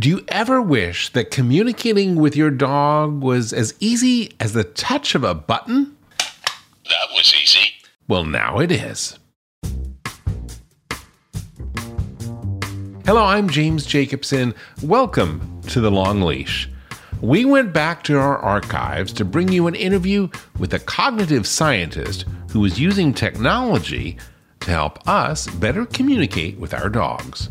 Do you ever wish that communicating with your dog was as easy as the touch of a button? That was easy. Well, now it is. Hello, I'm James Jacobson. Welcome to The Long Leash. We went back to our archives to bring you an interview with a cognitive scientist who is using technology to help us better communicate with our dogs.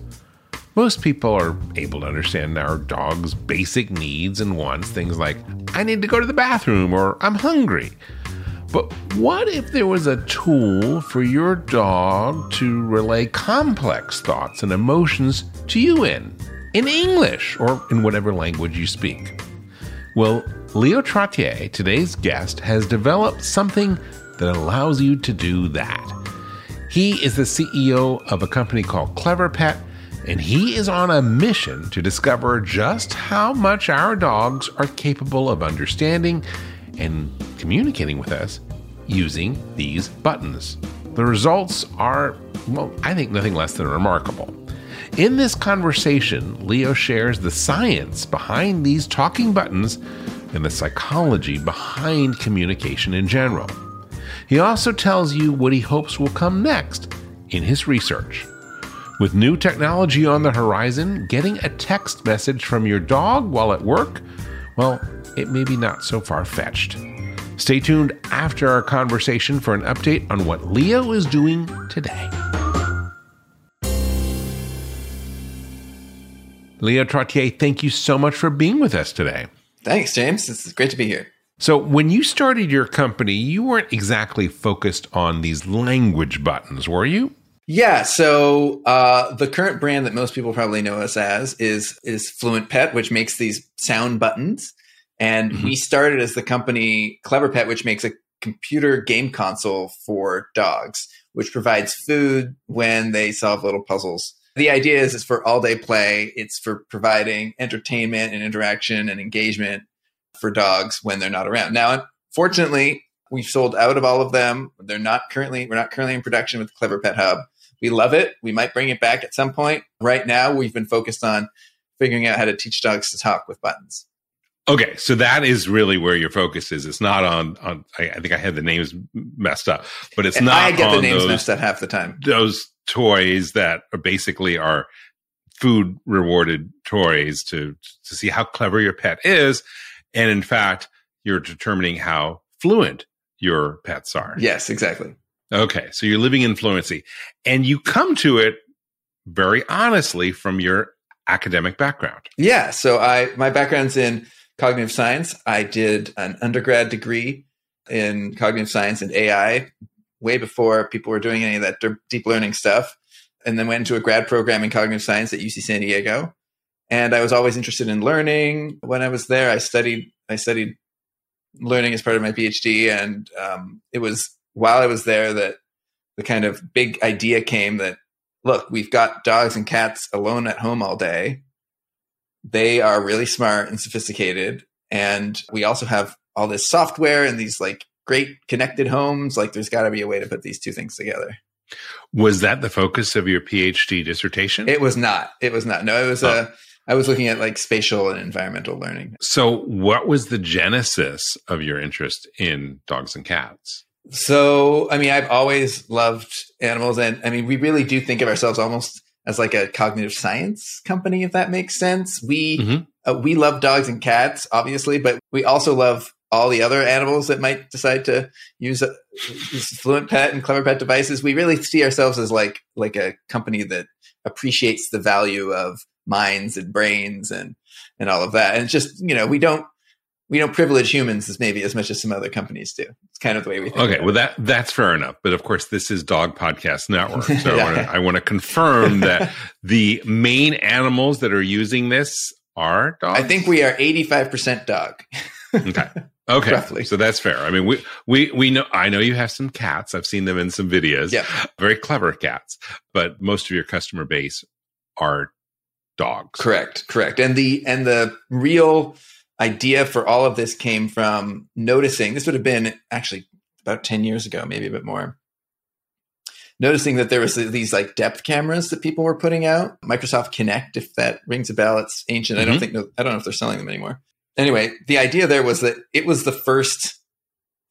Most people are able to understand our dog's basic needs and wants, things like, I need to go to the bathroom or I'm hungry. But what if there was a tool for your dog to relay complex thoughts and emotions to you in, in English or in whatever language you speak? Well, Leo Trottier, today's guest, has developed something that allows you to do that. He is the CEO of a company called Clever Pet, and he is on a mission to discover just how much our dogs are capable of understanding and communicating with us using these buttons. The results are, well, I think nothing less than remarkable. In this conversation, Leo shares the science behind these talking buttons and the psychology behind communication in general. He also tells you what he hopes will come next in his research. With new technology on the horizon, getting a text message from your dog while at work, well, it may be not so far fetched. Stay tuned after our conversation for an update on what Leo is doing today. Leo Trottier, thank you so much for being with us today. Thanks, James. It's great to be here. So, when you started your company, you weren't exactly focused on these language buttons, were you? Yeah. So, uh, the current brand that most people probably know us as is is Fluent Pet, which makes these sound buttons. And mm-hmm. we started as the company Clever Pet, which makes a computer game console for dogs, which provides food when they solve little puzzles. The idea is it's for all day play. It's for providing entertainment and interaction and engagement for dogs when they're not around. Now, fortunately, we've sold out of all of them. They're not currently we're not currently in production with Clever Pet Hub. We love it. We might bring it back at some point. Right now, we've been focused on figuring out how to teach dogs to talk with buttons. Okay, so that is really where your focus is. It's not on on. I, I think I had the names messed up, but it's and not. I get the names those, messed up half the time. Those toys that are basically are food rewarded toys to to see how clever your pet is, and in fact, you're determining how fluent your pets are. Yes, exactly. Okay, so you're living in fluency, and you come to it very honestly from your academic background. Yeah, so I my background's in cognitive science. I did an undergrad degree in cognitive science and AI way before people were doing any of that deep learning stuff. And then went into a grad program in cognitive science at UC San Diego. And I was always interested in learning. When I was there, I studied I studied learning as part of my PhD, and um, it was while I was there that the kind of big idea came that look, we've got dogs and cats alone at home all day they are really smart and sophisticated. And we also have all this software and these like great connected homes. Like there's got to be a way to put these two things together. Was that the focus of your PhD dissertation? It was not. It was not. No, it was oh. a. I was looking at like spatial and environmental learning. So, what was the genesis of your interest in dogs and cats? So, I mean, I've always loved animals, and I mean, we really do think of ourselves almost as like a cognitive science company, if that makes sense. We mm-hmm. uh, we love dogs and cats, obviously, but we also love all the other animals that might decide to use, a, use Fluent Pet and Clever Pet devices. We really see ourselves as like like a company that appreciates the value of minds and brains and and all of that. And just you know, we don't we don't privilege humans as maybe as much as some other companies do. It's kind of the way we think. Okay, well that that's fair enough. But of course, this is Dog Podcast Network, so yeah. I want to confirm that the main animals that are using this are dogs. I think we are eighty five percent dog. okay. Okay. Roughly. So that's fair. I mean, we, we, we know, I know you have some cats. I've seen them in some videos. Yeah. Very clever cats, but most of your customer base are dogs. Correct. Correct. And the, and the real, idea for all of this came from noticing this would have been actually about 10 years ago, maybe a bit more. noticing that there was these like depth cameras that people were putting out. Microsoft Kinect, if that rings a bell, it's ancient. Mm-hmm. I don't think I don't know if they're selling them anymore. Anyway, the idea there was that it was the first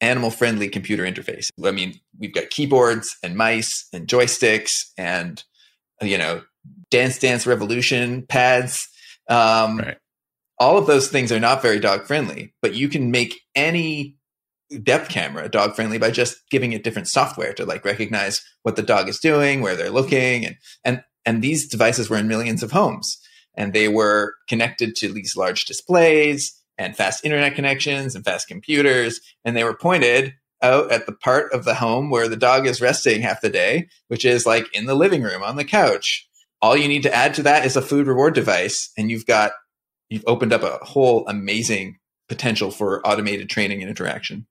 animal friendly computer interface. I mean, we've got keyboards and mice and joysticks and you know, Dance Dance Revolution pads. Um, right. All of those things are not very dog friendly, but you can make any depth camera dog friendly by just giving it different software to like recognize what the dog is doing, where they're looking, and and and these devices were in millions of homes, and they were connected to these large displays and fast internet connections and fast computers, and they were pointed out at the part of the home where the dog is resting half the day, which is like in the living room on the couch. All you need to add to that is a food reward device, and you've got you've opened up a whole amazing potential for automated training and interaction.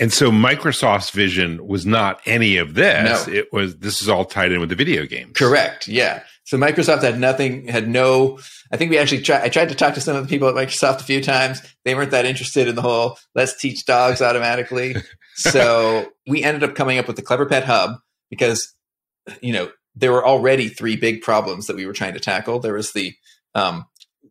And so Microsoft's vision was not any of this. No. It was this is all tied in with the video games. Correct. Yeah. So Microsoft had nothing, had no. I think we actually tried. I tried to talk to some of the people at Microsoft a few times. They weren't that interested in the whole "let's teach dogs automatically." so we ended up coming up with the Clever Pet Hub because you know there were already three big problems that we were trying to tackle. There was the um,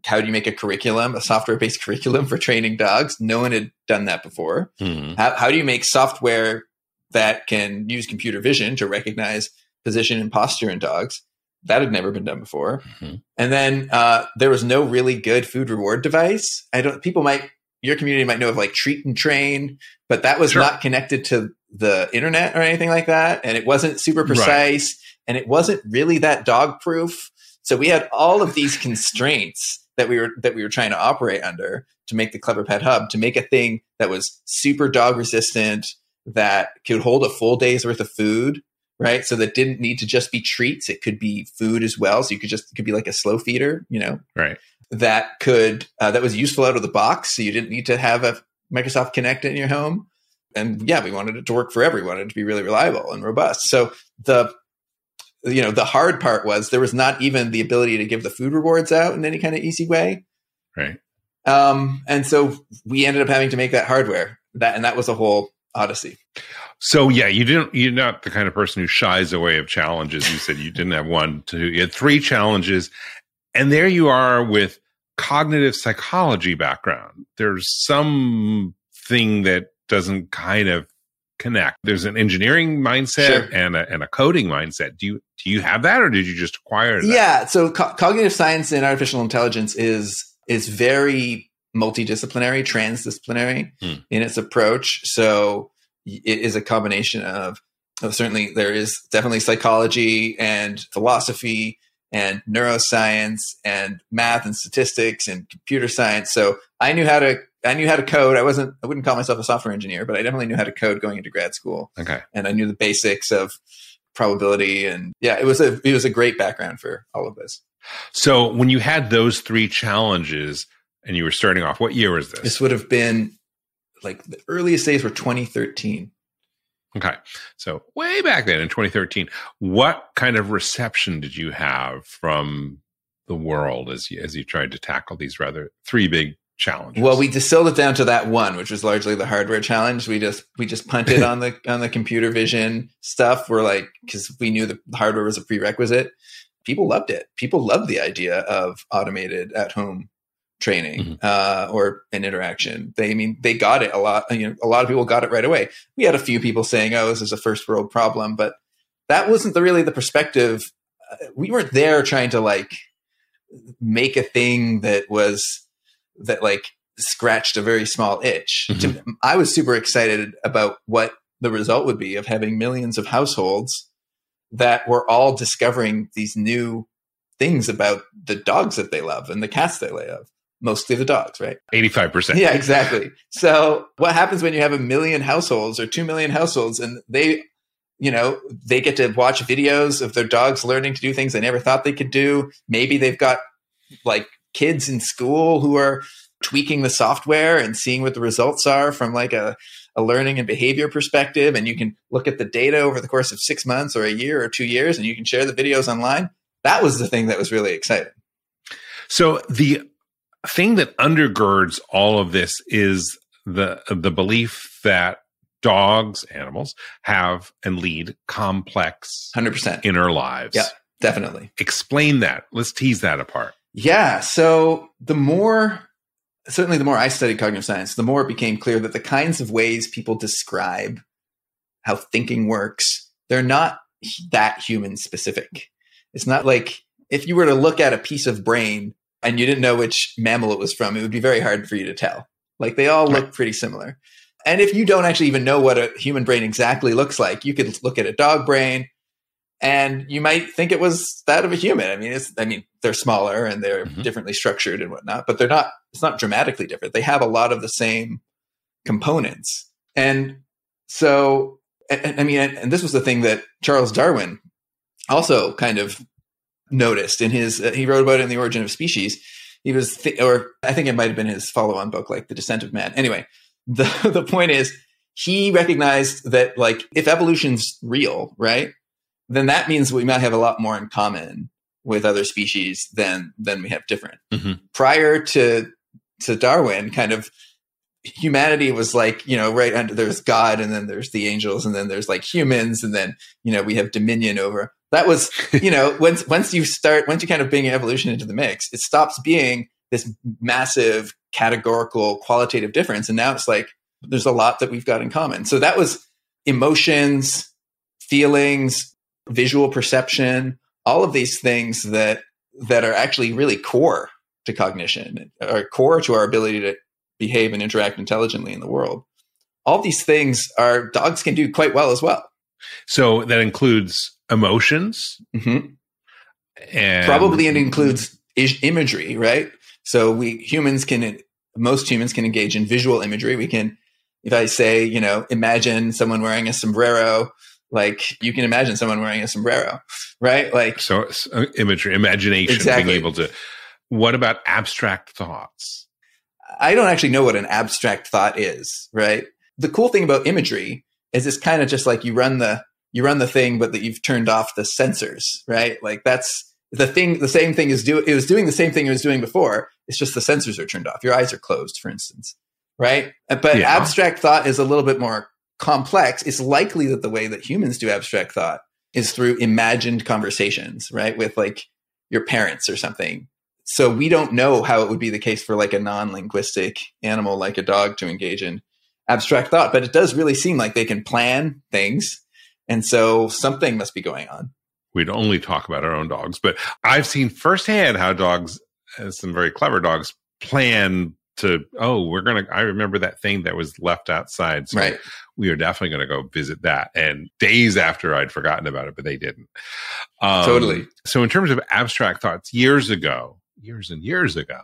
how do you make a curriculum, a software based curriculum for training dogs? No one had done that before. Mm-hmm. How, how do you make software that can use computer vision to recognize position and posture in dogs? That had never been done before. Mm-hmm. And then uh, there was no really good food reward device. I don't. People might your community might know of like Treat and Train, but that was sure. not connected to the internet or anything like that, and it wasn't super precise, right. and it wasn't really that dog proof. So we had all of these constraints that we were that we were trying to operate under to make the Clever Pet Hub to make a thing that was super dog resistant that could hold a full day's worth of food right? So that didn't need to just be treats. It could be food as well. So you could just it could be like a slow feeder you know? Right. That could uh, that was useful out of the box so you didn't need to have a microsoft Kinect in your home. And yeah we wanted it to work for everyone and to be really reliable and robust. So the you know the hard part was there was not even the ability to give the food rewards out in any kind of easy way. Right. Um, and so we ended up having to make that hardware. That and that was a whole odyssey. So yeah you didn't you're not the kind of person who shies away of challenges. You said you didn't have one two you had three challenges. And there you are with cognitive psychology background. There's some thing that doesn't kind of connect. There's an engineering mindset sure. and a, and a coding mindset. Do you do you have that, or did you just acquire that? Yeah. So co- cognitive science and artificial intelligence is is very multidisciplinary, transdisciplinary hmm. in its approach. So it is a combination of certainly there is definitely psychology and philosophy and neuroscience and math and statistics and computer science. So I knew how to I knew how to code. I wasn't I wouldn't call myself a software engineer, but I definitely knew how to code going into grad school. Okay. And I knew the basics of probability and yeah, it was a it was a great background for all of this. So when you had those three challenges and you were starting off, what year was this? This would have been like the earliest days were 2013. Okay. So way back then in 2013, what kind of reception did you have from the world as you, as you tried to tackle these rather three big challenges? Well, we distilled it down to that one, which was largely the hardware challenge. We just we just punted on the on the computer vision stuff. We're like because we knew the hardware was a prerequisite. People loved it. People loved the idea of automated at home training mm-hmm. uh, or an interaction. They I mean they got it a lot. You know, a lot of people got it right away. We had a few people saying, "Oh, this is a first world problem," but that wasn't the, really the perspective. Uh, we weren't there trying to like make a thing that was that like scratched a very small itch. Mm-hmm. I was super excited about what the result would be of having millions of households that were all discovering these new things about the dogs that they love and the cats they love mostly the dogs, right? 85%. Yeah, exactly. So what happens when you have a million households or 2 million households and they, you know, they get to watch videos of their dogs learning to do things they never thought they could do. Maybe they've got like kids in school who are tweaking the software and seeing what the results are from like a, a learning and behavior perspective. And you can look at the data over the course of six months or a year or two years and you can share the videos online. That was the thing that was really exciting. So the thing that undergirds all of this is the the belief that dogs, animals have and lead complex 100%. inner lives. Yeah. Definitely. Explain that. Let's tease that apart. Yeah. So the more, certainly the more I studied cognitive science, the more it became clear that the kinds of ways people describe how thinking works, they're not that human specific. It's not like if you were to look at a piece of brain and you didn't know which mammal it was from, it would be very hard for you to tell. Like they all look pretty similar. And if you don't actually even know what a human brain exactly looks like, you could look at a dog brain and you might think it was that of a human. I mean, it's, I mean, they're smaller and they're Mhm. differently structured and whatnot, but they're not, it's not dramatically different. They have a lot of the same components. And so, I mean, and, this was the thing that Charles Darwin also kind of noticed in his, uh, he wrote about it in The Origin of Species. He was, th- or I think it might have been his follow on book, like The Descent of Man. Anyway, the, the point is, he recognized that, like, if evolution's real, right, then that means we might have a lot more in common with other species than than we have different. Mhm. Prior to to Darwin, kind of humanity was like you know right under there's God and then there's the angels and then there's like humans and then you know we have dominion over that was you know once once you start once you kind of bring evolution into the mix, it stops being this massive categorical qualitative difference and now it's like there's a lot that we've got in common. So that was emotions, feelings, visual perception, all of these things that that are actually really core to cognition, are core to our ability to behave and interact intelligently in the world. All these things our dogs can do quite well as well. So that includes emotions Mhm. and Probably it includes is- imagery, right? So we humans can most humans can engage in visual imagery. We can if I say, you know, imagine someone wearing a sombrero, like you can imagine someone wearing a sombrero, right? Like so, so uh, imagery, imagination, Exactly. being able to. What about abstract thoughts? I don't actually know what an abstract thought is, right? The cool thing about imagery is it's kind of just like you run the you run the thing, but that you've turned off the sensors, right? Like that's the thing. The same thing is do it was doing the same thing it was doing before. It's just the sensors are turned off. Your eyes are closed, for instance, right? Uh, but Yeah. abstract thought is a little bit more complex. It's likely that the way that humans do abstract thought is through imagined conversations, right? With like your parents or something. So we don't know how it would be the case for like a non-linguistic animal like a dog to engage in abstract thought, but it does really seem like they can plan things. And so something must be going on. We'd only talk about our own dogs, but I've seen firsthand how dogs, uh, some very clever dogs, plan to. Oh, we're gonna. I remember that thing that was left outside, so right. We are definitely going to go visit that. And days after I'd forgotten about it, but they didn't. Um, Totally. So, in terms of abstract thoughts, years ago, years and years ago,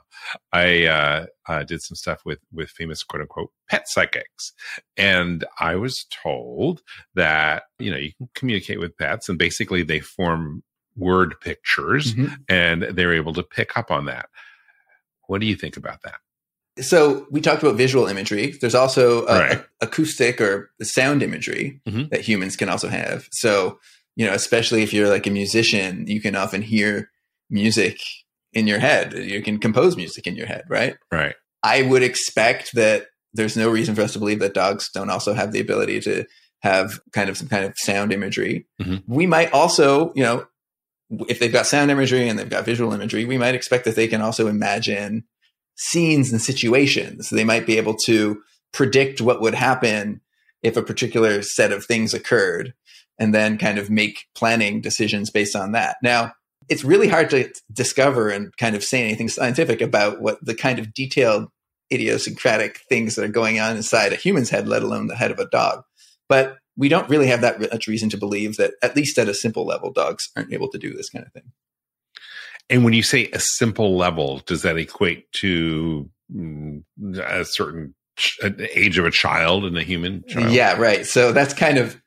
I uh, uh, did some stuff with with famous quote unquote pet psychics, and I was told that you know you can communicate with pets, and basically they form word pictures, Mhm. and they're able to pick up on that. What do you think about that? So we talked about visual imagery. There's also uh, Right. acoustic or sound imagery Mhm. that humans can also have. So, you know, especially if you're like a musician, you can often hear music in your head. You can compose music in your head, right? Right. I would expect that there's no reason for us to believe that dogs don't also have the ability to have kind of some kind of sound imagery. Mhm. We might also, you know, if they've got sound imagery and they've got visual imagery, we might expect that they can also imagine scenes and situations. They might be able to predict what would happen if a particular set of things occurred and then kind of make planning decisions based on that. Now, it's really hard to discover and kind of say anything scientific about what the kind of detailed idiosyncratic things that are going on inside a human's head, let alone the head of a dog. But we don't really have that much reason to believe that, at least at a simple level, dogs aren't able to do this kind of thing. And when you say a simple level, does that equate to mm, a certain age of a child and a human child? Yeah, right. So that's kind of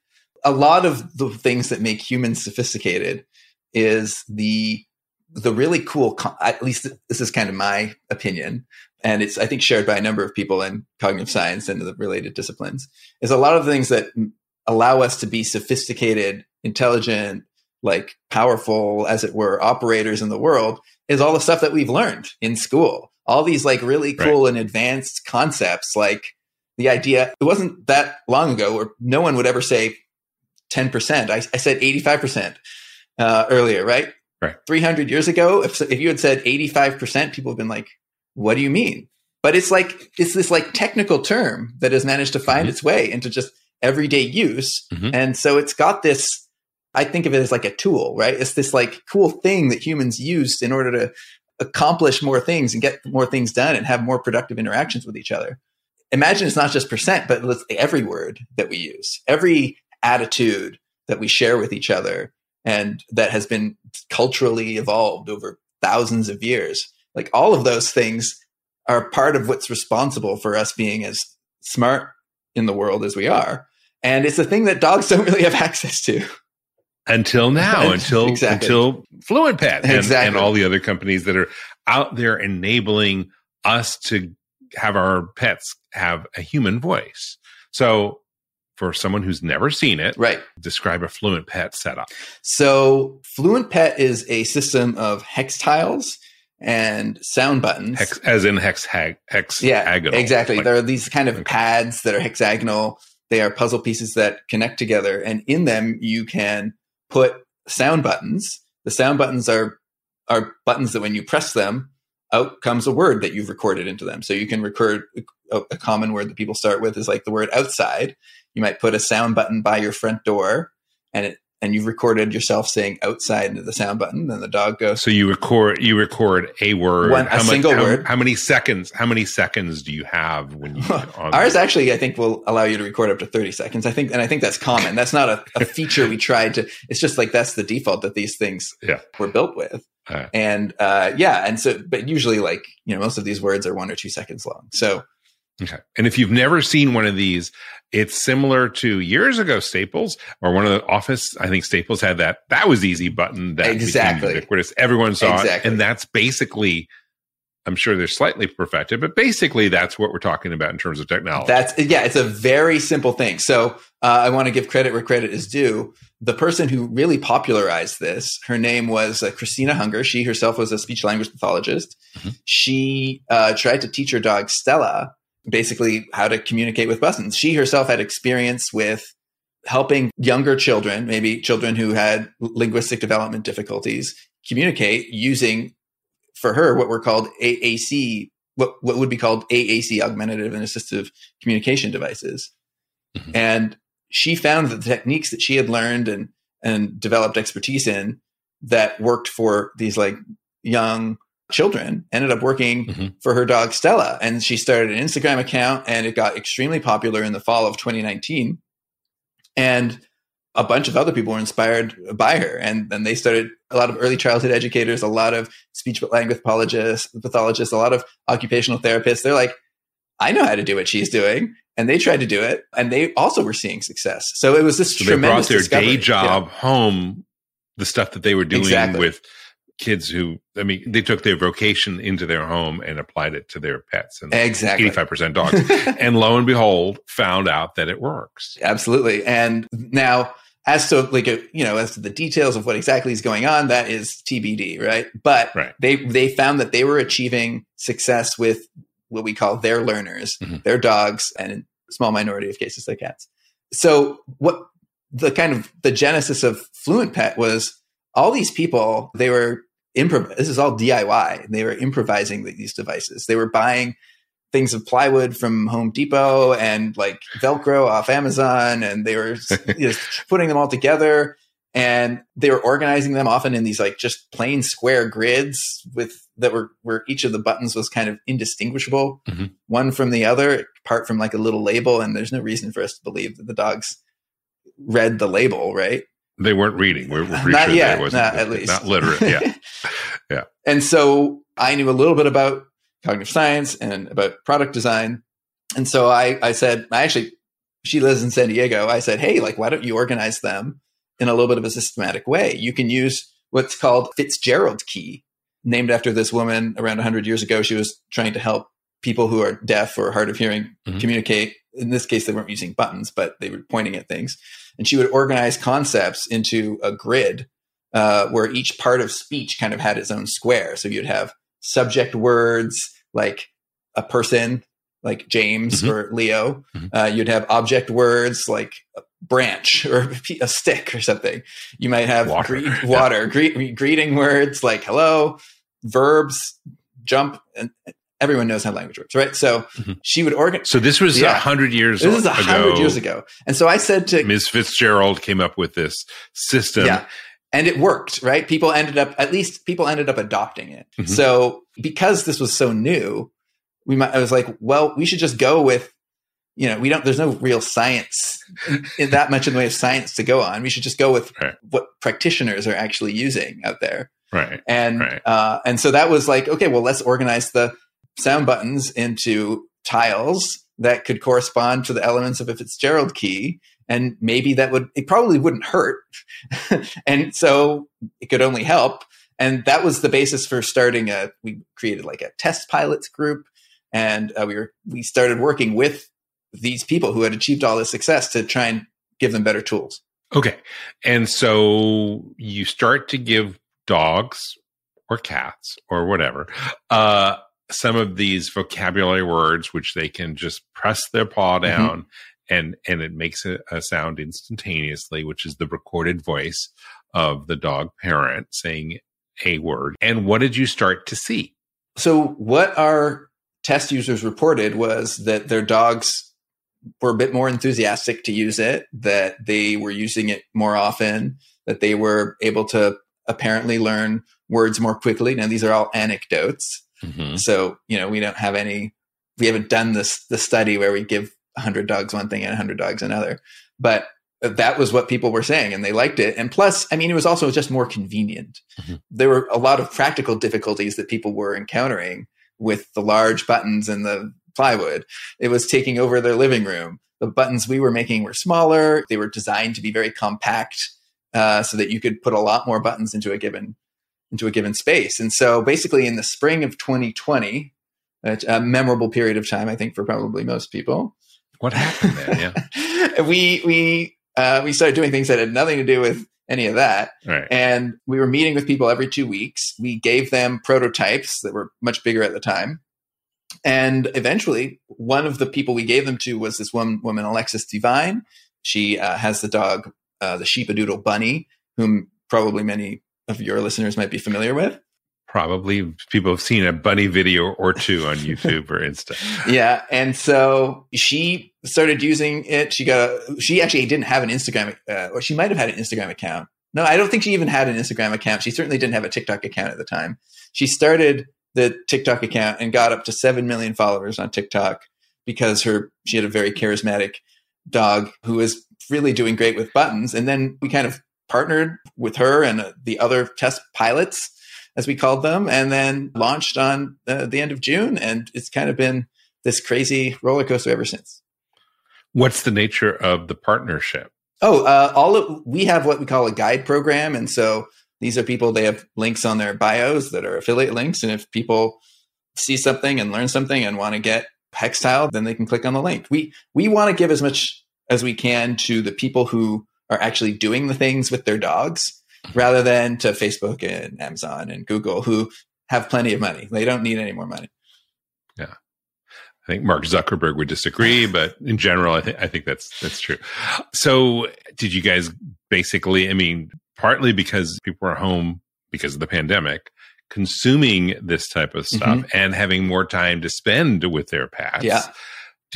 a lot of the things that make humans sophisticated is the the really cool at least this is kind of my opinion and it's i think shared by a number of people in cognitive science and the related disciplines is a lot of the things that allow us to be sophisticated intelligent like powerful as it were operators in the world is all the stuff that we've learned in school all these like really cool and advanced concepts like the idea, it wasn't that long ago where no one would ever say 10%. I, I said 85% uh, earlier, right? Right. 300 years ago, if, if you had said 85%, people have been like, what do you mean? But it's like, it's this like technical term that has managed to find Mhm. its way into just everyday use. Mhm. And so it's got this, I think of it as like a tool, right? It's this like cool thing that humans use in order to accomplish more things and get more things done and have more productive interactions with each other. Imagine it's not just percent, but every word that we use, every attitude that we share with each other and that has been culturally evolved over thousands of years. Like all of those things are part of what's responsible for us being as smart in the world as we are. And it's a thing that dogs don't really have access to. Until now, until Exactly. until Fluent Pet and, Exactly. and all the other companies that are out there enabling us to have our pets have a human voice. So, for someone who's never seen it, Right. describe a Fluent Pet setup. So Fluent Pet is a system of hex tiles and sound buttons. Hex, as in hex hag, hex yeah, hexagonal. exactly. Like- there are these kind of Okay. pads that are hexagonal. They are puzzle pieces that connect together, and in them you can put sound buttons. The sound buttons are are buttons that when you press them, out comes a word that you've recorded into them. So you can record a, a common word that people start with is like the word outside. You might put a sound button by your front door, and it and you've recorded yourself saying outside into the sound button. Then the dog goes. So you record you record a word, One- a mu- single how, word. How many seconds? How many seconds do you have when you? on Ours actually, I think, will allow you to record up to 30 seconds. I think, and I think that's common. That's not a, a feature we tried to, it's just like that's the default that these things Yeah. were built with. Uh. and uh, yeah, and so, but usually, like, you know, most of these words are one or two seconds long. So, Okay. And if you've never seen one of these, it's similar to years ago Staples or one of the office. I think Staples had that. That was easy button that Exactly. became ubiquitous. Everyone saw Exactly. it, and that's basically. I'm sure they're slightly perfected, but basically that's what we're talking about in terms of technology. That's yeah, it's a very simple thing. So uh, I want to give credit where credit is due. The person who really popularized this, her name was uh, Christina Hunger. She herself was a speech language pathologist. Mhm. She uh, tried to teach her dog Stella basically how to communicate with buttons. She herself had experience with helping younger children, maybe children who had linguistic development difficulties, communicate using, for her, what were called AAC, what, what would be called AAC, augmentative and assistive communication devices. Mhm. And she found that the techniques that she had learned and, and developed expertise in that worked for these like young children ended up working Mhm. for her dog Stella. And she started an Instagram account and it got extremely popular in the fall of 2019. And a bunch of other people were inspired by her. And then they started a lot of early childhood educators, a lot of speech language pathologists, pathologists, a lot of occupational therapists. They're like, I know how to do what she's doing. And they tried to do it. And they also were seeing success. So it was this so they brought tremendous their discovery. day Yeah. job home, the stuff that they were doing Exactly. with kids who, I mean, they took their vocation into their home and applied it to their pets and Exactly. 85% dogs. and lo and behold, found out that it works. Absolutely. And now, as to like a, you know, as to the details of what exactly is going on, that is TBD, right? But Right. they they found that they were achieving success with what we call their learners, Mhm. their dogs, and in small minority of cases, their cats. So what the kind of the genesis of Fluent Pet was all these people, they were improv. This is all DIY. And They were improvising these devices. They were buying things of plywood from Home Depot and like Velcro off Amazon, and they were know, putting them all together. And they were organizing them often in these like just plain square grids with that were where each of the buttons was kind of indistinguishable Mhm. one from the other, apart from like a little label. And there's no reason for us to believe that the dogs read the label, right? They weren't reading. We're, we're pretty not sure yet, they wasn't not at least. not literate. Yeah. Yeah. And so I knew a little bit about cognitive science and about product design. And so I, I said, I actually, she lives in San Diego. I said, hey, like, why don't you organize them in a little bit of a systematic way? You can use what's called Fitzgerald key, named after this woman around 100 years ago. She was trying to help people who are deaf or hard of hearing Mhm. communicate. In this case, they weren't using buttons, but they were pointing at things. And she would organize concepts into a grid uh, where each part of speech kind of had its own square. So you'd have subject words like a person, like James Mhm. or Leo. Mhm. Uh, you'd have object words like a branch or a stick or something. You might have Water. water, gre- greeting words like hello, verbs, jump, and everyone knows how language works, right? So Mhm. she would organize. So this was a Yeah. hundred years This is a hundred years ago, and so I said to Ms. Fitzgerald came up with this system. yeah, and it worked, right? People ended up at least people ended up adopting it. Mhm. So because this was so new, we might. I was like, well, we should just go with. You know, we don't. There's no real science in, in that much in the way of science to go on. We should just go with Right. what practitioners are actually using out there. Right. and Right. uh, and so that was like okay well let's organize the sound buttons into tiles that could correspond to the elements of a fitzgerald key and maybe that would it probably wouldn't hurt and so it could only help and that was the basis for starting a we created like a test pilots group and uh, we were we started working with these people who had achieved all this success to try and give them better tools Okay. And so you start to give dogs or cats or whatever uh, some of these vocabulary words, which they can just press their paw Mm-hmm. And, and it makes a, a sound instantaneously, which is the recorded voice of the dog parent saying a word. And what did you start to see? So what our test users reported was that their dogs were a bit more enthusiastic to use it, that they were using it more often, that they were able to apparently learn words more quickly. Now these are all anecdotes. Mhm. So, you know, we don't have any we haven't done this the study where we give 100 dogs one thing and 100 dogs another. But that was what people were saying and they liked it. And plus, I mean, it was also just more convenient. Mhm. There were a lot of practical difficulties that people were encountering with the large buttons and the plywood. It was taking over their living room. The buttons we were making were smaller. They were designed to be very compact uh, so that you could put a lot more buttons into a given into a given space. And so basically in the spring of 2020, a a memorable period of time, I think, for probably most people, What happened then? Yeah. we we uh, we started doing things that had nothing to do with any of that. Right. And we were meeting with people every two weeks. We gave them prototypes that were much bigger at the time. And eventually, one of the people we gave them to was this one woman, Alexis Devine. She uh, has the dog, uh, the Sheepadoodle Bunny, whom probably many of your listeners might be familiar with. Probably people have seen a bunny video or two on YouTube or Insta. yeah and so she started using it. She got a, she actually didn't have an instagram uh, or she might have had an instagram account. No i don't think she even had an instagram account. She certainly didn't have a tiktok account at the time. She started the tiktok account and got up to 7 million followers on tiktok because her she had a very charismatic dog who was really doing great with buttons. And then we kind of partnered with her and uh, the other test pilots as we called them, and then launched on uh, the end of June. And it's kind of been this crazy roller coaster ever since. What's the nature of the partnership? Oh, uh, all of, we have what we call a guide program, and so these are people. They have links on their bios that are affiliate links, and if people see something and learn something and want to get Hextile, then they can click on the link. We we want to give as much as we can to the people who are actually doing the things with their dogs rather than to Facebook and Amazon and Google who have plenty of money. They don't need any more money. Yeah. I think Mark Zuckerberg would disagree, but in general, I think I think that's that's true. So, did you guys basically? I mean, partly because people are home because of the pandemic, consuming this type of stuff mm-hmm. and having more time to spend with their pets. Yeah.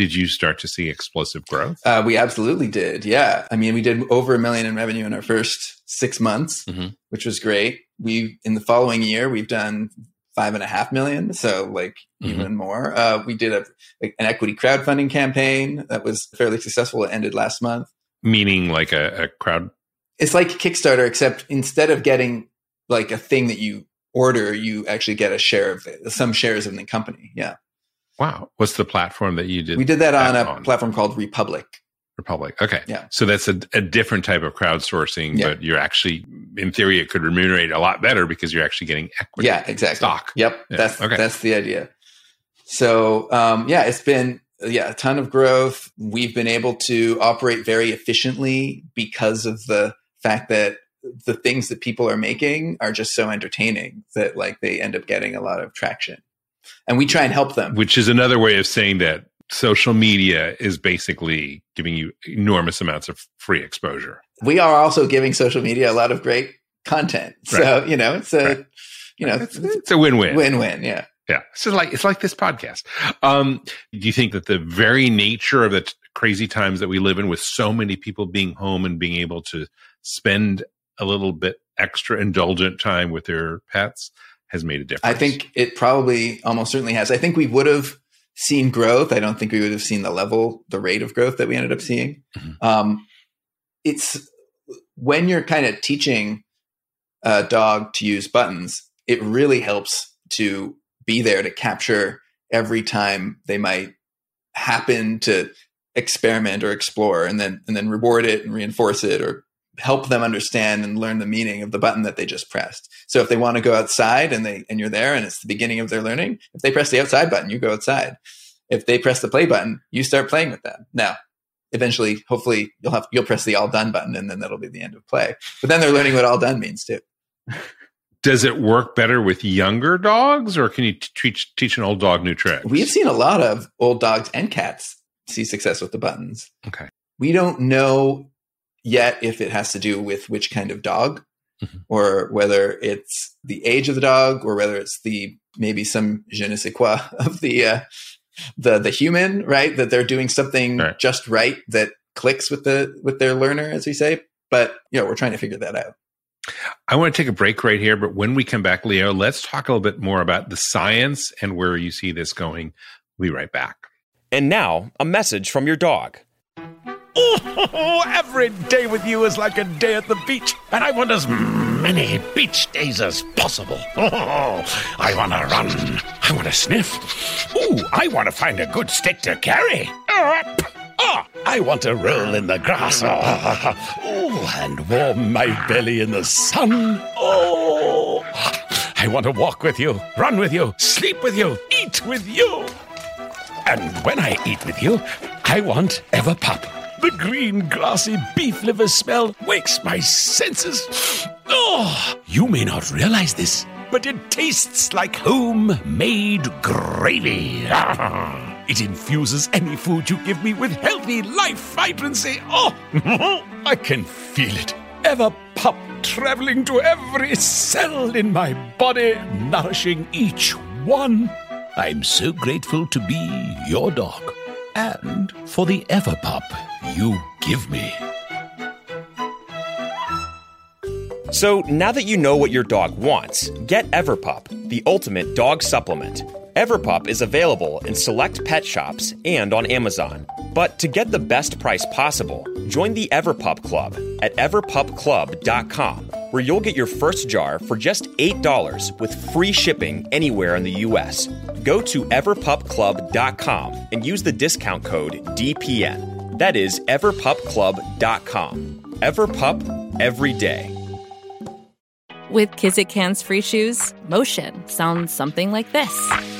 Did you start to see explosive growth? Uh, we absolutely did. Yeah. I mean, we did over a million in revenue in our first six months, Mhm. which was great. We, in the following year, we've done five and a half million. So like Mhm. even more. Uh, we did a, like, an equity crowdfunding campaign that was fairly successful. It ended last month. Meaning, like a, a crowd. It's like Kickstarter, except instead of getting like a thing that you order, you actually get a share of it, some shares in the company. Yeah. Wow, what's the platform that you did? We did that on a on? platform called Republic. Republic. Okay. Yeah. So that's a, a different type of crowdsourcing, Yeah. but you're actually, in theory, it could remunerate a lot better because you're actually getting equity. Yeah, exactly. Stock. Yep, Yeah, that's okay. that's the idea. So um, yeah, it's been yeah a ton of growth. We've been able to operate very efficiently because of the fact that the things that people are making are just so entertaining that like they end up getting a lot of traction, and we try and help them. Which is another way of saying that social media is basically giving you enormous amounts of free exposure. We are also giving social media a lot of great content. So, Right. you know, it's a, Right. you know, It's, it's a win-win. win-win. Yeah. Yeah, it's just like it's like this podcast. Um, do you think that the very nature of the t- crazy times that we live in, with so many people being home and being able to spend a little bit extra indulgent time with their pets, has made a difference? I think it probably almost certainly has. I think we would have seen growth. I don't think we would have seen the level, the rate of growth that we ended up seeing. Mhm. Um, it's when you're kind of teaching a dog to use buttons, it really helps to be there to capture every time they might happen to experiment or explore and then and then reward it and reinforce it or help them understand and learn the meaning of the button that they just pressed. So if they want to go outside and they and you're there and it's the beginning of their learning, if they press the outside button, you go outside. If they press the play button, you start playing with them. Now, eventually, hopefully, you'll have you'll press the all done button and then that'll be the end of play. But then they're learning what all done means too. Does it work better with younger dogs, or can you t- teach teach an old dog new tricks? We've seen a lot of old dogs and cats see success with the buttons. Okay. We don't know yet if it has to do with which kind of dog Mhm. or whether it's the age of the dog or whether it's the maybe some je ne sais quoi of the uh, the the human, right? That they're doing something Right. just right that clicks with the with their learner, as we say. But you know, we're trying to figure that out. I want to take a break right here, but when we come back, Leo, let's talk a little bit more about the science and where you see this going. We'll be right back. And now, a message from your dog. Oh, every day with you is like a day at the beach, and I want as many beach days as possible. Oh, I want to run. I want to sniff. Ooh, I want to find a good stick to carry. Ah, I want to roll in the grass. Oh, and warm my belly in the sun. Oh, I want to walk with you, run with you, sleep with you, eat with you. And when I eat with you, I want Everpup. The green, grassy beef liver smell wakes my senses. Oh, you may not realize this, but it tastes like homemade gravy. It infuses any food you give me with healthy life vibrancy. Oh, I can feel it. Everpup traveling to every cell in my body, nourishing each one. I'm so grateful to be your dog and for the Everpup you give me. So now that you know what your dog wants, get Everpup, the ultimate dog supplement. Everpup is available in select pet shops and on Amazon. But to get the best price possible, join the Everpup Club at everpupclub.com, where you'll get your first jar for just $8 with free shipping anywhere in the US. Go to everpupclub.com and use the discount code DPN. That is everpupclub.com. Everpup every day. With Kizik hands free shoes, motion sounds something like this.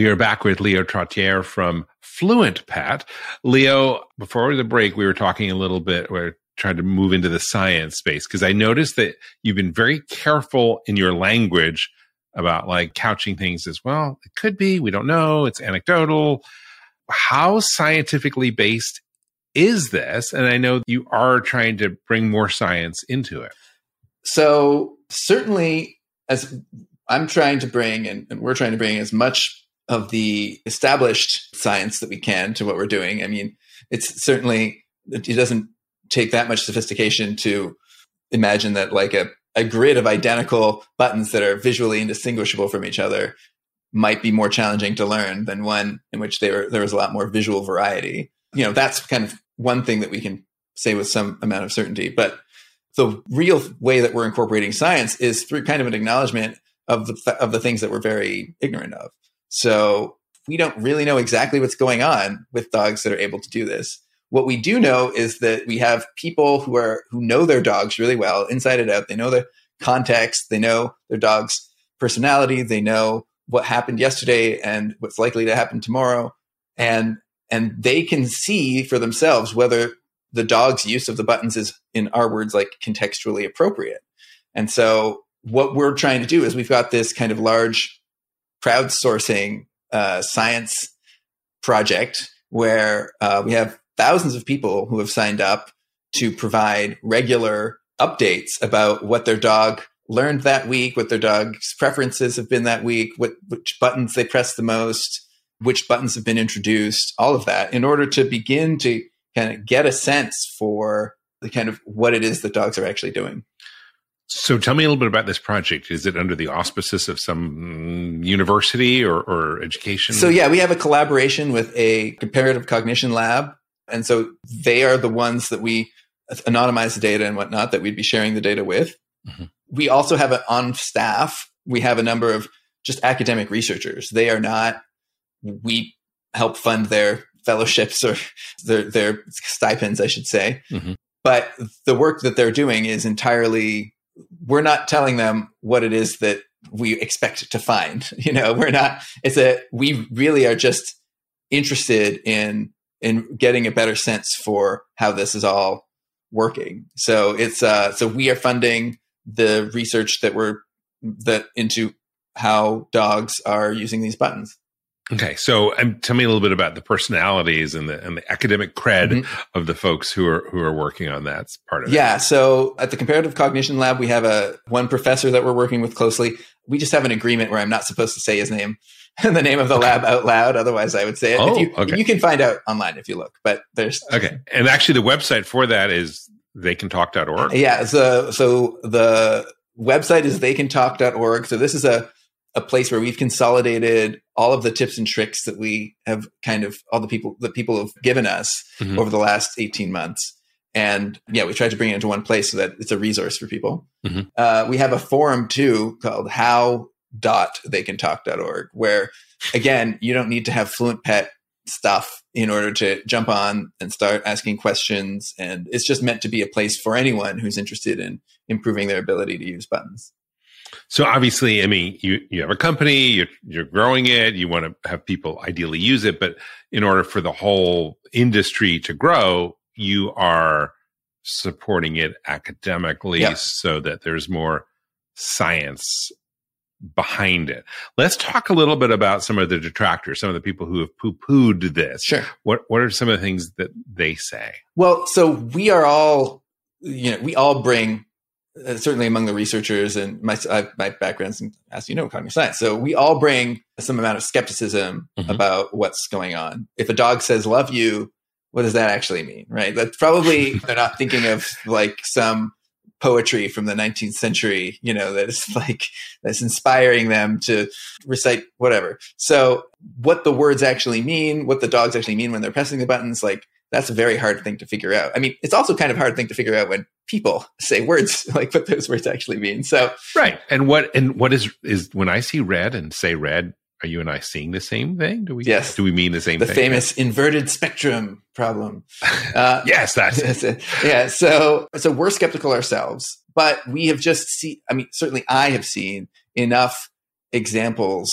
We are back with Leo Trottier from Fluent Pet. Leo, before the break, we were talking a little bit, we're trying to move into the science space because I noticed that you've been very careful in your language about like couching things as well. It could be, we don't know, it's anecdotal. How scientifically based is this? And I know you are trying to bring more science into it. So certainly, as I'm trying to bring, and, and we're trying to bring as much of the established science that we can to what we're doing. I mean, it's certainly it doesn't take that much sophistication to imagine that like a, a grid of identical buttons that are visually indistinguishable from each other might be more challenging to learn than one in which there there was a lot more visual variety. You know, that's kind of one thing that we can say with some amount of certainty. But the real way that we're incorporating science is through kind of an acknowledgement of the of the things that we're very ignorant of. So we don't really know exactly what's going on with dogs that are able to do this. What we do know is that we have people who are who know their dogs really well, inside and out. They know the context, they know their dog's personality, they know what happened yesterday and what's likely to happen tomorrow. And and they can see for themselves whether the dog's use of the buttons is in our words like contextually appropriate. And so what we're trying to do is we've got this kind of large crowdsourcing uh, science project where uh, we have thousands of people who have signed up to provide regular updates about what their dog learned that week, what their dog's preferences have been that week, what which buttons they press the most, which buttons have been introduced, all of that, in order to begin to kind of get a sense for the kind of what it is that dogs are actually doing. So tell me a little bit about this project. Is it under the auspices of some university or, or education? So yeah, we have a collaboration with a comparative cognition lab. And so they are the ones that we anonymize the data and whatnot that we'd be sharing the data with. Mm-hmm. We also have it on staff. We have a number of just academic researchers. They are not, we help fund their fellowships or their, their stipends, I should say. Mm-hmm. But the work that they're doing is entirely we're not telling them what it is that we expect to find. You know, we're not, it's a, we really are just interested in, in getting a better sense for how this is all working. So it's, uh, so we are funding the research that we're, that into how dogs are using these buttons. Okay, so um, tell me a little bit about the personalities and the and the academic cred mm-hmm. of the folks who are who are working on that part of yeah, it. Yeah, so at the Comparative Cognition Lab, we have a one professor that we're working with closely. We just have an agreement where I'm not supposed to say his name and the name of the okay. lab out loud. Otherwise, I would say it. Oh, you, okay. you can find out online if you look. But there's okay, and actually, the website for that is theycantalk.org. Yeah, so so the website is theycantalk.org. So this is a a place where we've consolidated all of the tips and tricks that we have kind of all the people that people have given us mm-hmm. over the last 18 months and yeah we tried to bring it into one place so that it's a resource for people mm-hmm. uh, we have a forum too called how dot they can talk.org where again you don't need to have Fluent Pet stuff in order to jump on and start asking questions and it's just meant to be a place for anyone who's interested in improving their ability to use buttons so obviously, I mean, you you have a company, you're you're growing it, you want to have people ideally use it, but in order for the whole industry to grow, you are supporting it academically yeah. so that there's more science behind it. Let's talk a little bit about some of the detractors, some of the people who have poo-pooed this. Sure. What what are some of the things that they say? Well, so we are all you know, we all bring uh, certainly among the researchers and my I, my background's in, as you know, cognitive science. So we all bring some amount of skepticism mm-hmm. about what's going on. If a dog says "love you," what does that actually mean, right? That's probably they're not thinking of like some poetry from the 19th century, you know, that is like that's inspiring them to recite whatever. So what the words actually mean, what the dogs actually mean when they're pressing the buttons, like that's a very hard thing to figure out. I mean, it's also kind of hard thing to figure out when people say words, like what those words actually mean. So right, and what and what is is when I see red and say red, are you and I seeing the same thing? Do we? Yes. Do we mean the same? Thing? The thing? famous inverted spectrum problem. Uh, yes, that's, that's it. Yeah. So so we're skeptical ourselves, but we have just seen. I mean, certainly I have seen enough examples,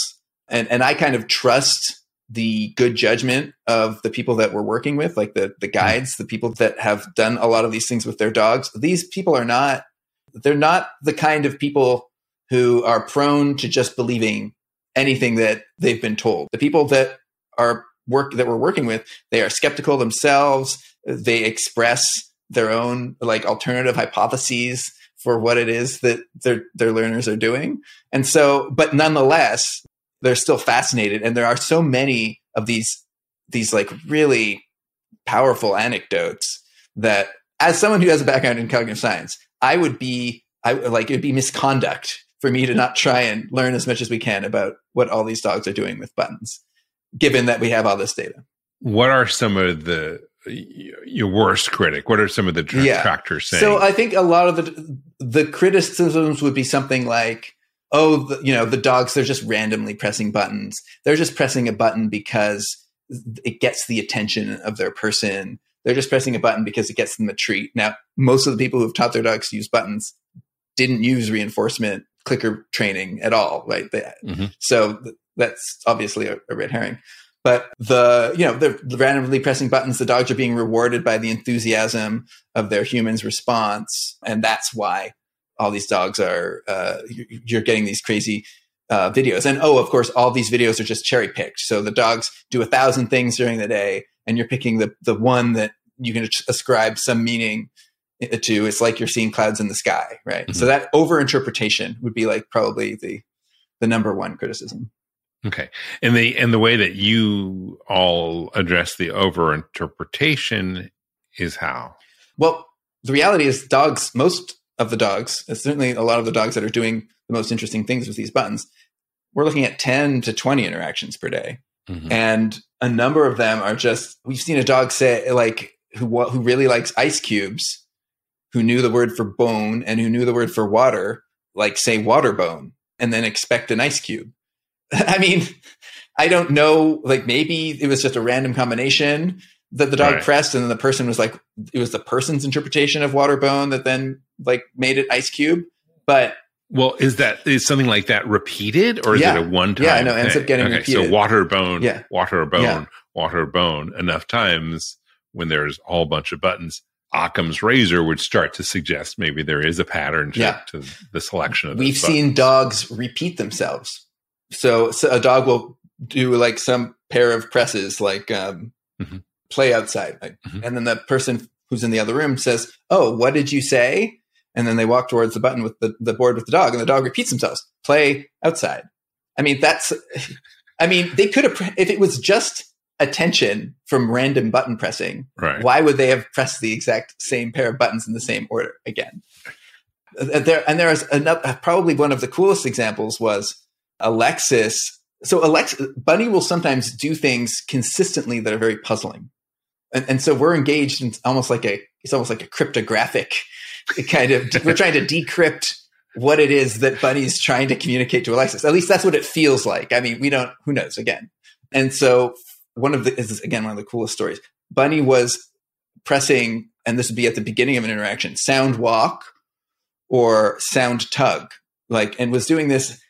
and and I kind of trust the good judgment of the people that we're working with, like the the guides, the people that have done a lot of these things with their dogs. These people are not they're not the kind of people who are prone to just believing anything that they've been told. The people that are work that we're working with, they are skeptical themselves. They express their own like alternative hypotheses for what it is that their their learners are doing. And so, but nonetheless, they're still fascinated and there are so many of these these like really powerful anecdotes that as someone who has a background in cognitive science, I would be I like it would be misconduct for me to not try and learn as much as we can about what all these dogs are doing with buttons, given that we have all this data. What are some of the your worst critic? What are some of the detractors yeah. saying? So I think a lot of the the criticisms would be something like, "Oh, the, you know, the dogs they're just randomly pressing buttons. They're just pressing a button because it gets the attention of their person. They're just pressing a button because it gets them a treat." Now, most of the people who've taught their dogs to use buttons didn't use reinforcement clicker training at all, right? They, mm-hmm. So th- that's obviously a, a, red herring. But the you know they're randomly pressing buttons. The dogs are being rewarded by the enthusiasm of their humans' response, and that's why all these dogs are. Uh, you're getting these crazy uh, videos, and oh, of course, all these videos are just cherry picked. So the dogs do a thousand things during the day, and you're picking the the one that you can ascribe some meaning to it's like you're seeing clouds in the sky right mm-hmm. so that overinterpretation would be like probably the the number one criticism okay and the and the way that you all address the overinterpretation is how well the reality is dogs most of the dogs it's certainly a lot of the dogs that are doing the most interesting things with these buttons we're looking at 10 to 20 interactions per day mm-hmm. and a number of them are just we've seen a dog say like who who really likes ice cubes who knew the word for bone and who knew the word for water, like say water bone, and then expect an ice cube. I mean, I don't know, like maybe it was just a random combination that the dog right. pressed and then the person was like it was the person's interpretation of water bone that then like made it ice cube. But well, is that is something like that repeated or is yeah. it a one time? Yeah, no, it ends up getting okay, repeated. So water bone, yeah. water bone, yeah. water bone enough times when there's a whole bunch of buttons Occam's razor would start to suggest maybe there is a pattern to, yeah. to the selection of. We've seen dogs repeat themselves. So, so, a dog will do like some pair of presses, like um, mm-hmm. Play outside, mm-hmm. and then the person who's in the other room says, "Oh, what did you say?" And then they walk towards the button with the, the board with the dog, and the dog repeats themselves, "Play outside." I mean, that's. I mean, they could have if it was just attention from random button pressing, right. why would they have pressed the exact same pair of buttons in the same order again? Uh, there, and there is another, uh, probably one of the coolest examples was Alexis. So Alexis, Bunny will sometimes do things consistently that are very puzzling. And, and so we're engaged in almost like a, it's almost like a cryptographic kind of, we're trying to decrypt what it is that Bunny's trying to communicate to Alexis. At least that's what it feels like. I mean, we don't, who knows again. And so one of the is again one of the coolest stories. Bunny was pressing, and this would be at the beginning of an interaction, sound walk or sound tug, like, and was doing this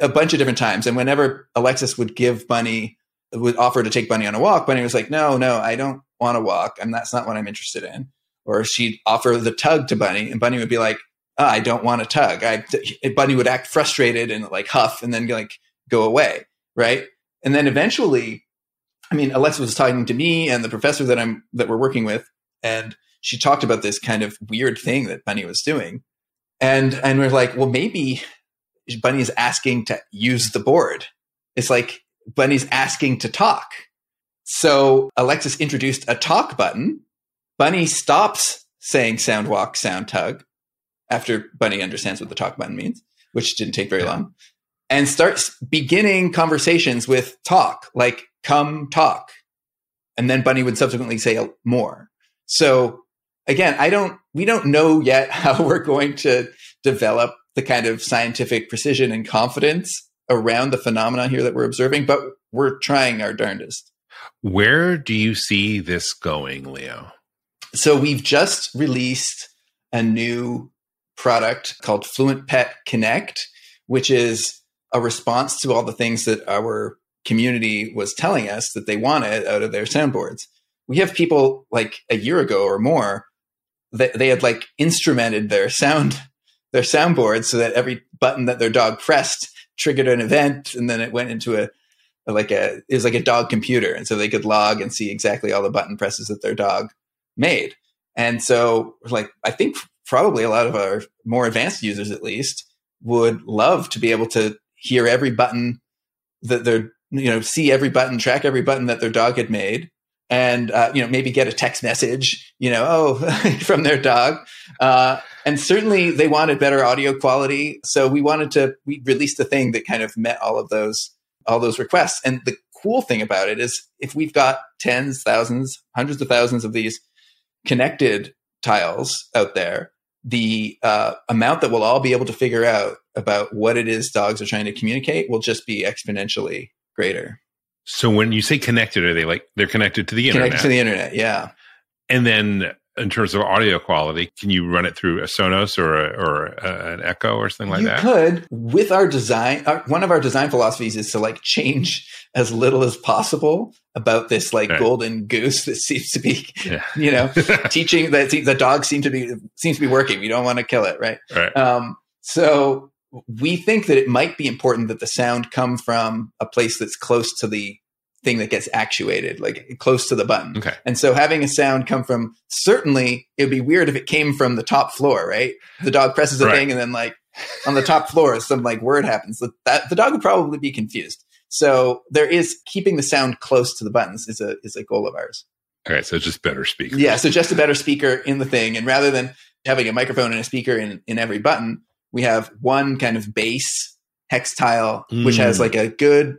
a bunch of different times. And whenever Alexis would give Bunny would offer to take Bunny on a walk, Bunny was like, "No, no, I don't want to walk, and that's not what I'm interested in." Or she'd offer the tug to Bunny, and Bunny would be like, oh, "I don't want a tug." I Bunny would act frustrated and like huff, and then like go away, right? And then eventually I mean, Alexis was talking to me and the professor that I'm that we're working with, and she talked about this kind of weird thing that Bunny was doing, and and we're like, well, maybe Bunny is asking to use the board. It's like Bunny's asking to talk. So Alexis introduced a talk button. Bunny stops saying sound walk, sound tug after Bunny understands what the talk button means, which didn't take very long, and starts beginning conversations with talk, like come talk. And then Bunny would subsequently say more. So again, I don't, we don't know yet how we're going to develop the kind of scientific precision and confidence around the phenomenon here that we're observing, but we're trying our darndest. Where do you see this going, Leo? So we've just released a new product called Fluent Pet Connect, which is a response to all the things that our community was telling us that they wanted out of their soundboards. We have people like a year ago or more that they had like instrumented their sound their soundboard so that every button that their dog pressed triggered an event and then it went into a, a like a it was like a dog computer and so they could log and see exactly all the button presses that their dog made. And so like I think probably a lot of our more advanced users at least would love to be able to hear every button that their you know see every button track every button that their dog had made and uh, you know maybe get a text message, you know, oh from their dog. Uh, and certainly they wanted better audio quality, so we wanted to we released a thing that kind of met all of those all those requests. And the cool thing about it is if we've got tens, thousands, hundreds of thousands of these connected tiles out there, the uh, amount that we'll all be able to figure out about what it is dogs are trying to communicate will just be exponentially greater. So when you say connected, are they like they're connected to the internet? Connected to the internet, yeah. And then in terms of audio quality, can you run it through a Sonos or a, or a, an Echo or something like you that? You could with our design. Our, one of our design philosophies is to like change as little as possible about this like Right. golden goose that seems to be, Yeah. you know, teaching that the dog seems to be seems to be working. We don't want to kill it, right? Right. Um, so we think that it might be important that the sound come from a place that's close to the thing that gets actuated, like close to the button. Okay. And so having a sound come from certainly it would be weird if it came from the top floor, right? The dog presses a Right. thing and then like on the top floor some like word happens. That, that the dog would probably be confused. So there is keeping the sound close to the buttons is a is a goal of ours. Okay. So just better speaker. Yeah, so just a better speaker in the thing, and rather than having a microphone and a speaker in in every button, we have one kind of base hex tile, which has Mm. like a good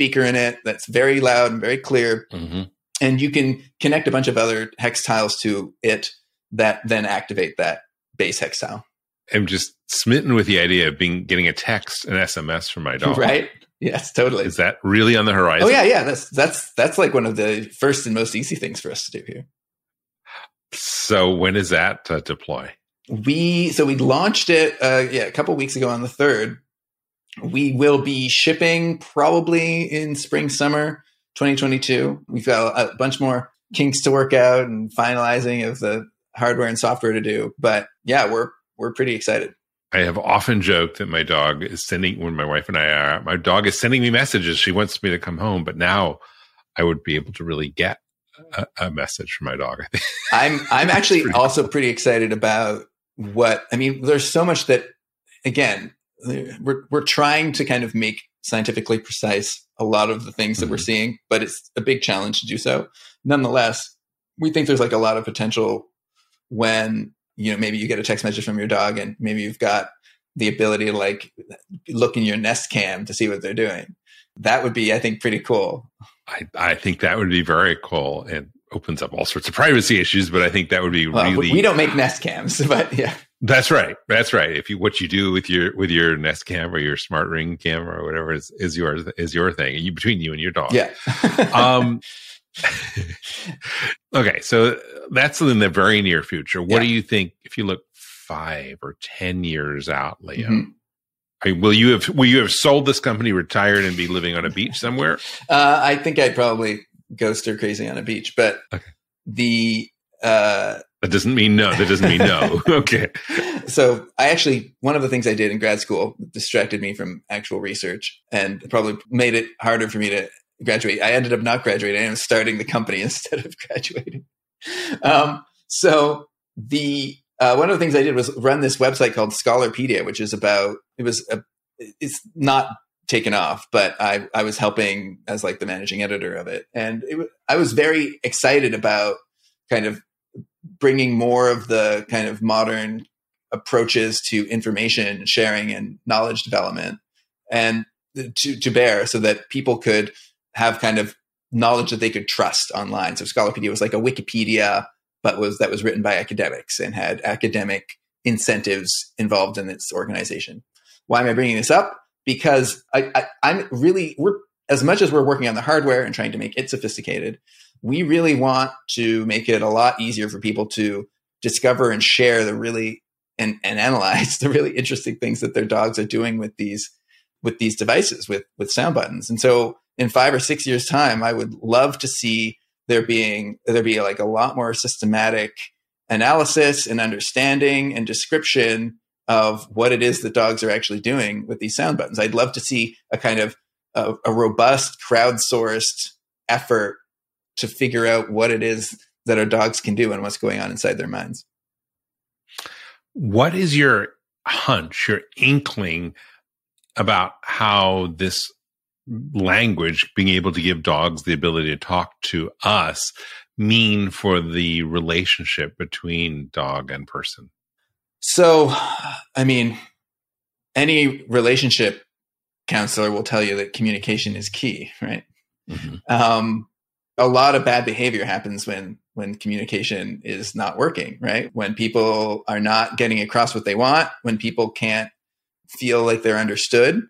speaker in it that's very loud and very clear, hmm and you can connect a bunch of other hex tiles to it that then activate that base hex tile. I'm just smitten with the idea of being getting a text, an SMS from my dog. Right? Yes, totally. Is that really on the horizon? Oh yeah, yeah. That's that's that's like one of the first and most easy things for us to do here. So when is that uh, deploy? we so we launched it uh yeah a couple weeks ago on the third we will be shipping probably in spring summer 2022 we've got a bunch more kinks to work out and finalizing of the hardware and software to do but yeah we're we're pretty excited I have often joked that my dog is sending when my wife and I are my dog is sending me messages. She wants me to come home, but now I would be able to really get a, a message from my dog. I'm i'm actually also pretty excited about what i mean there's so much that again we're we're trying to kind of make scientifically precise a lot of the things that we're Mhm. seeing but it's a big challenge to do so. Nonetheless we think there's like a lot of potential when you know maybe you get a text message from your dog and maybe you've got the ability to like look in your Nest Cam to see what they're doing. That would be i think pretty cool. I, I think that would be very cool. And opens up all sorts of privacy issues, but I think that would be well, really we don't make Nest Cams but yeah That's right. That's right. If you what you do with your with your Nest Cam or your Smart Ring camera or whatever is is yours is your thing. You between you and your dog. yeah Um. okay, so that's in the very near future. What Yeah. do you think if you look five or ten years out, Leo? Mhm. Are- will you have will you have sold this company, retired, and be living on a beach somewhere? Uh, I think I'd probably go stir crazy on a beach, but Okay. the uh, That doesn't mean no. That doesn't mean no. okay. so I actually one of the things I did in grad school distracted me from actual research and probably made it harder for me to graduate. I ended up not graduating. I up starting the company instead of graduating. Um, so the uh, one of the things I did was run this website called Scholarpedia, which is about it was a, it's not taken off, but I I was helping as like the managing editor of it, and it, I was very excited about kind of bringing more of the kind of modern approaches to information sharing and knowledge development and to, to bear so that people could have kind of knowledge that they could trust online. So Scholarpedia was like a Wikipedia, but was that was written by academics and had academic incentives involved in its organization. Why am I bringing this up? Because I, I, I'm really we're as much as we're working on the hardware and trying to make it sophisticated, we really want to make it a lot easier for people to discover and share the really and, and analyze the really interesting things that their dogs are doing with these with these devices with with sound buttons. And so in five or six years time, I would love to see there being there be like a lot more systematic analysis and understanding and description of what it is that dogs are actually doing with these sound buttons. I'd love to see a kind of a, a robust crowdsourced effort to figure out what it is that our dogs can do and what's going on inside their minds. What is your hunch, your inkling about how this language, being able to give dogs the ability to talk to us, mean for the relationship between dog and person? So, I mean, any relationship counselor will tell you that communication is key, right? Mm-hmm. Um, a lot of bad behavior happens when when communication is not working, right? When people are not getting across what they want, when people can't feel like they're understood.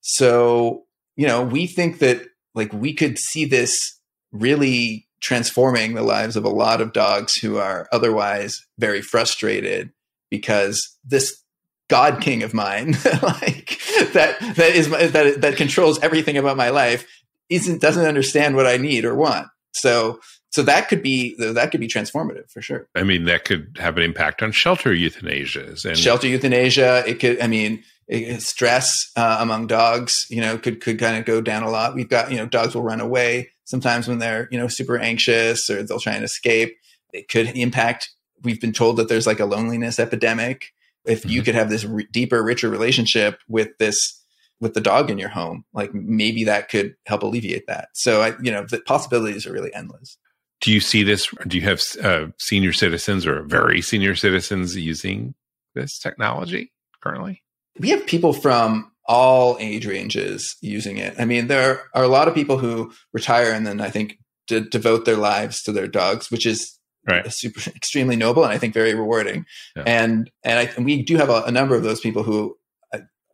So, you know, we think that like we could see this really transforming the lives of a lot of dogs who are otherwise very frustrated because this god king of mine like that that is my, that that controls everything about my life isn't doesn't understand what I need or want. So so that could be that could be transformative for sure. I mean, that could have an impact on shelter euthanasia and shelter euthanasia. It could. I mean, it, stress uh, among dogs, you know, could could kind of go down a lot. We've got you know, dogs will run away sometimes when they're you know super anxious or they'll try and escape. It could impact. We've been told that there's like a loneliness epidemic. If mm-hmm. you could have this re- deeper, richer relationship with this with the dog in your home, like maybe that could help alleviate that. So I, you know, the possibilities are really endless. Do you see this? Do you have uh, senior citizens or very senior citizens using this technology currently? We have people from all age ranges using it. I mean, there are a lot of people who retire and then I think de- devote their lives to their dogs, which is right. super extremely noble and I think very rewarding. Yeah. And and, I, and we do have a, a number of those people who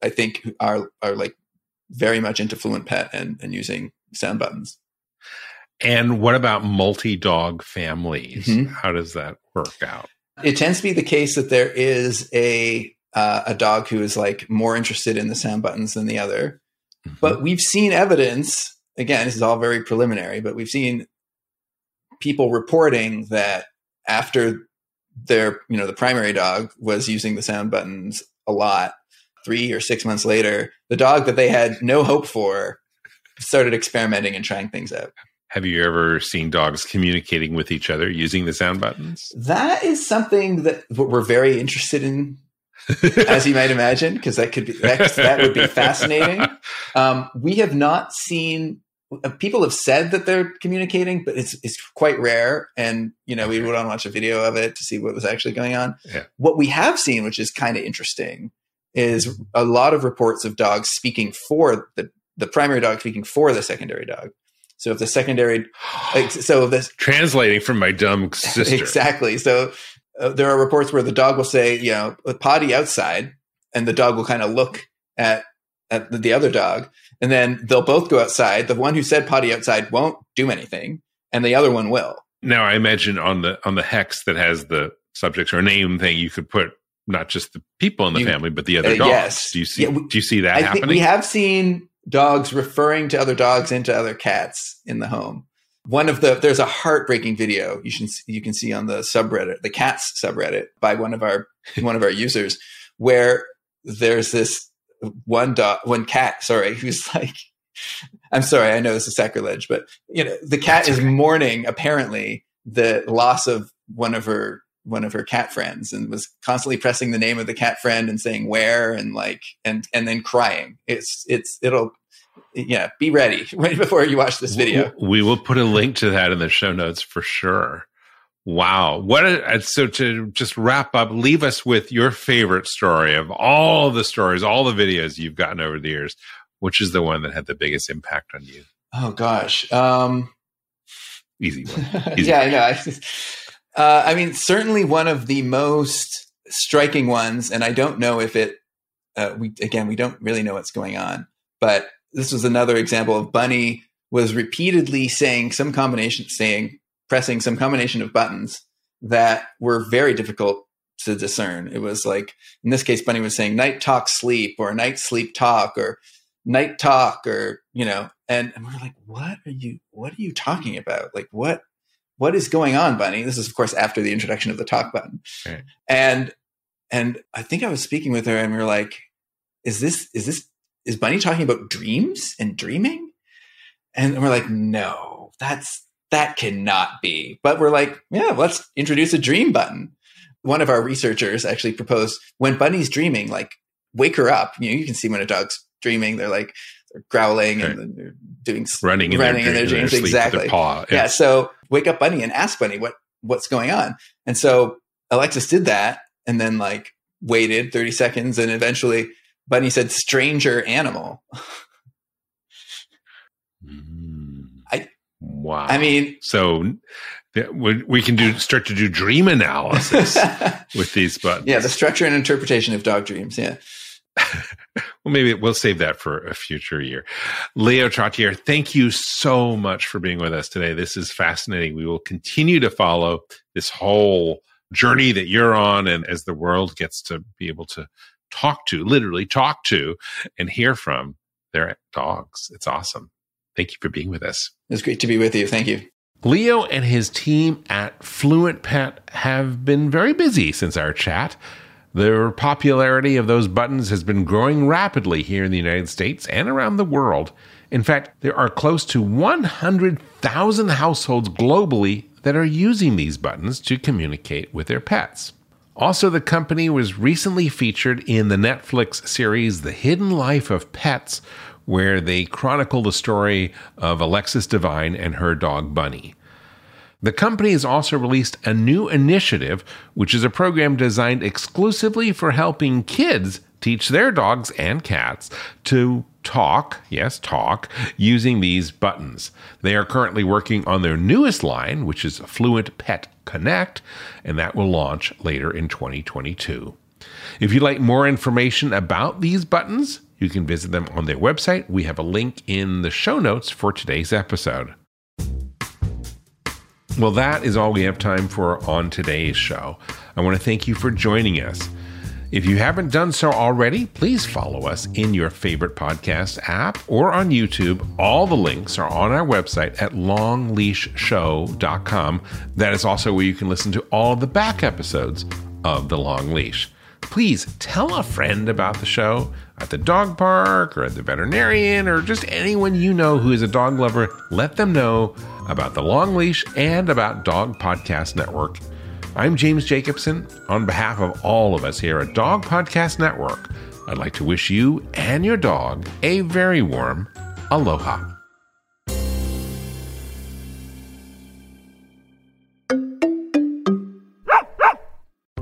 I think are are like very much into Fluent Pet and, and using sound buttons. And what about multi dog families? Mm-hmm. How does that work out? It tends to be the case that there is a uh, a dog who is like more interested in the sound buttons than the other. Mm-hmm. But we've seen evidence. Again, this is all very preliminary, but we've seen people reporting that after their you know the primary dog was using the sound buttons a lot three or six months later, the dog that they had no hope for started experimenting and trying things out. Have you ever seen dogs communicating with each other using the sound buttons? That is something that we're very interested in, as you might imagine, because that could be that, that would be fascinating. Um, we have not seen. Uh, people have said that they're communicating, but it's it's quite rare. And you know, we would want to watch a video of it to see what was actually going on. Yeah. What we have seen, which is kind of interesting, is a lot of reports of dogs speaking for the, the primary dog speaking for the secondary dog. So if the secondary, like, so this translating from my dumb sister, exactly. So uh, there are reports where the dog will say, you know, potty outside, and the dog will kind of look at at the other dog, and then they'll both go outside. The one who said potty outside won't do anything, and the other one will. Now I imagine on the on the hex that has the subjects or name thing, you could put not just the people in the you, family, but the other uh, dogs. Yes. Do you see? Yeah, we, do you see that I happening? we have seen dogs referring to other dogs into other cats in the home. One of the there's a heartbreaking video you should you can see on the subreddit, the cats subreddit, by one of our one of our users, where there's this one dog, one cat, sorry, who's like, I'm sorry, I know this is sacrilege, but you know, the cat That's is mourning apparently the loss of one of her one of her cat friends and was constantly pressing the name of the cat friend and saying where and like and and then crying. It's it's it'll yeah, be ready right before you watch this video. We will put a link to that in the show notes for sure. Wow. What a, so to just wrap up, leave us with your favorite story of all the stories, all the videos you've gotten over the years. Which is the one that had the biggest impact on you? Oh gosh. Um easy one. Easy yeah, one. I know. Uh, I mean, certainly one of the most striking ones, and I don't know if it. Uh, we again, we don't really know what's going on, but this was another example of Bunny was repeatedly saying some combination, saying pressing some combination of buttons that were very difficult to discern. It was like in this case, Bunny was saying night talk sleep or night sleep talk or night talk or you know, and, and we're like, what are you? What are you talking about? Like what? What is going on, Bunny? This is, of course, after the introduction of the talk button. Right. And and I think I was speaking with her, and we were like, "Is this is this is Bunny talking about dreams and dreaming?" And we're like, "No, that's that cannot be." But we're like, "Yeah, let's introduce a dream button." One of our researchers actually proposed when Bunny's dreaming, like wake her up. You know, you can see when a dog's dreaming; they're like growling Right. and doing Running in running their, in their dream- in dreams. their exactly. paw. Yeah. So wake up Bunny and ask Bunny what what's going on. And so Alexis did that and then like waited 30 seconds and eventually Bunny said stranger animal. Mm. I- wow. I mean, so we we can do start to do dream analysis with these buttons. Yeah, the structure and interpretation of dog dreams. Yeah. Well, maybe we'll save that for a future year. Leo Trottier, thank you so much for being with us today. This is fascinating. We will continue to follow this whole journey that you're on, and as the world gets to be able to talk to, literally talk to, and hear from their dogs. It's awesome. Thank you for being with us. It's great to be with you. Thank you. Leo and his team at Fluent Pet have been very busy since our chat. The popularity of those buttons has been growing rapidly here in the United States and around the world. In fact, there are close to 100,000 households globally that are using these buttons to communicate with their pets. Also, the company was recently featured in the Netflix series The Hidden Life of Pets, where they chronicle the story of Alexis Devine and her dog Bunny. The company has also released a new initiative, which is a program designed exclusively for helping kids teach their dogs and cats to talk, yes, talk, using these buttons. They are currently working on their newest line, which is Fluent Pet Connect, and that will launch later in 2022. If you'd like more information about these buttons, you can visit them on their website. We have a link in the show notes for today's episode. Well, that is all we have time for on today's show. I want to thank you for joining us. If you haven't done so already, please follow us in your favorite podcast app or on YouTube. All the links are on our website at longleashshow.com. That is also where you can listen to all the back episodes of The Long Leash. Please tell a friend about the show at the dog park or at the veterinarian or just anyone you know who is a dog lover. Let them know about the Long Leash and about Dog Podcast Network. I'm James Jacobson. On behalf of all of us here at Dog Podcast Network, I'd like to wish you and your dog a very warm aloha.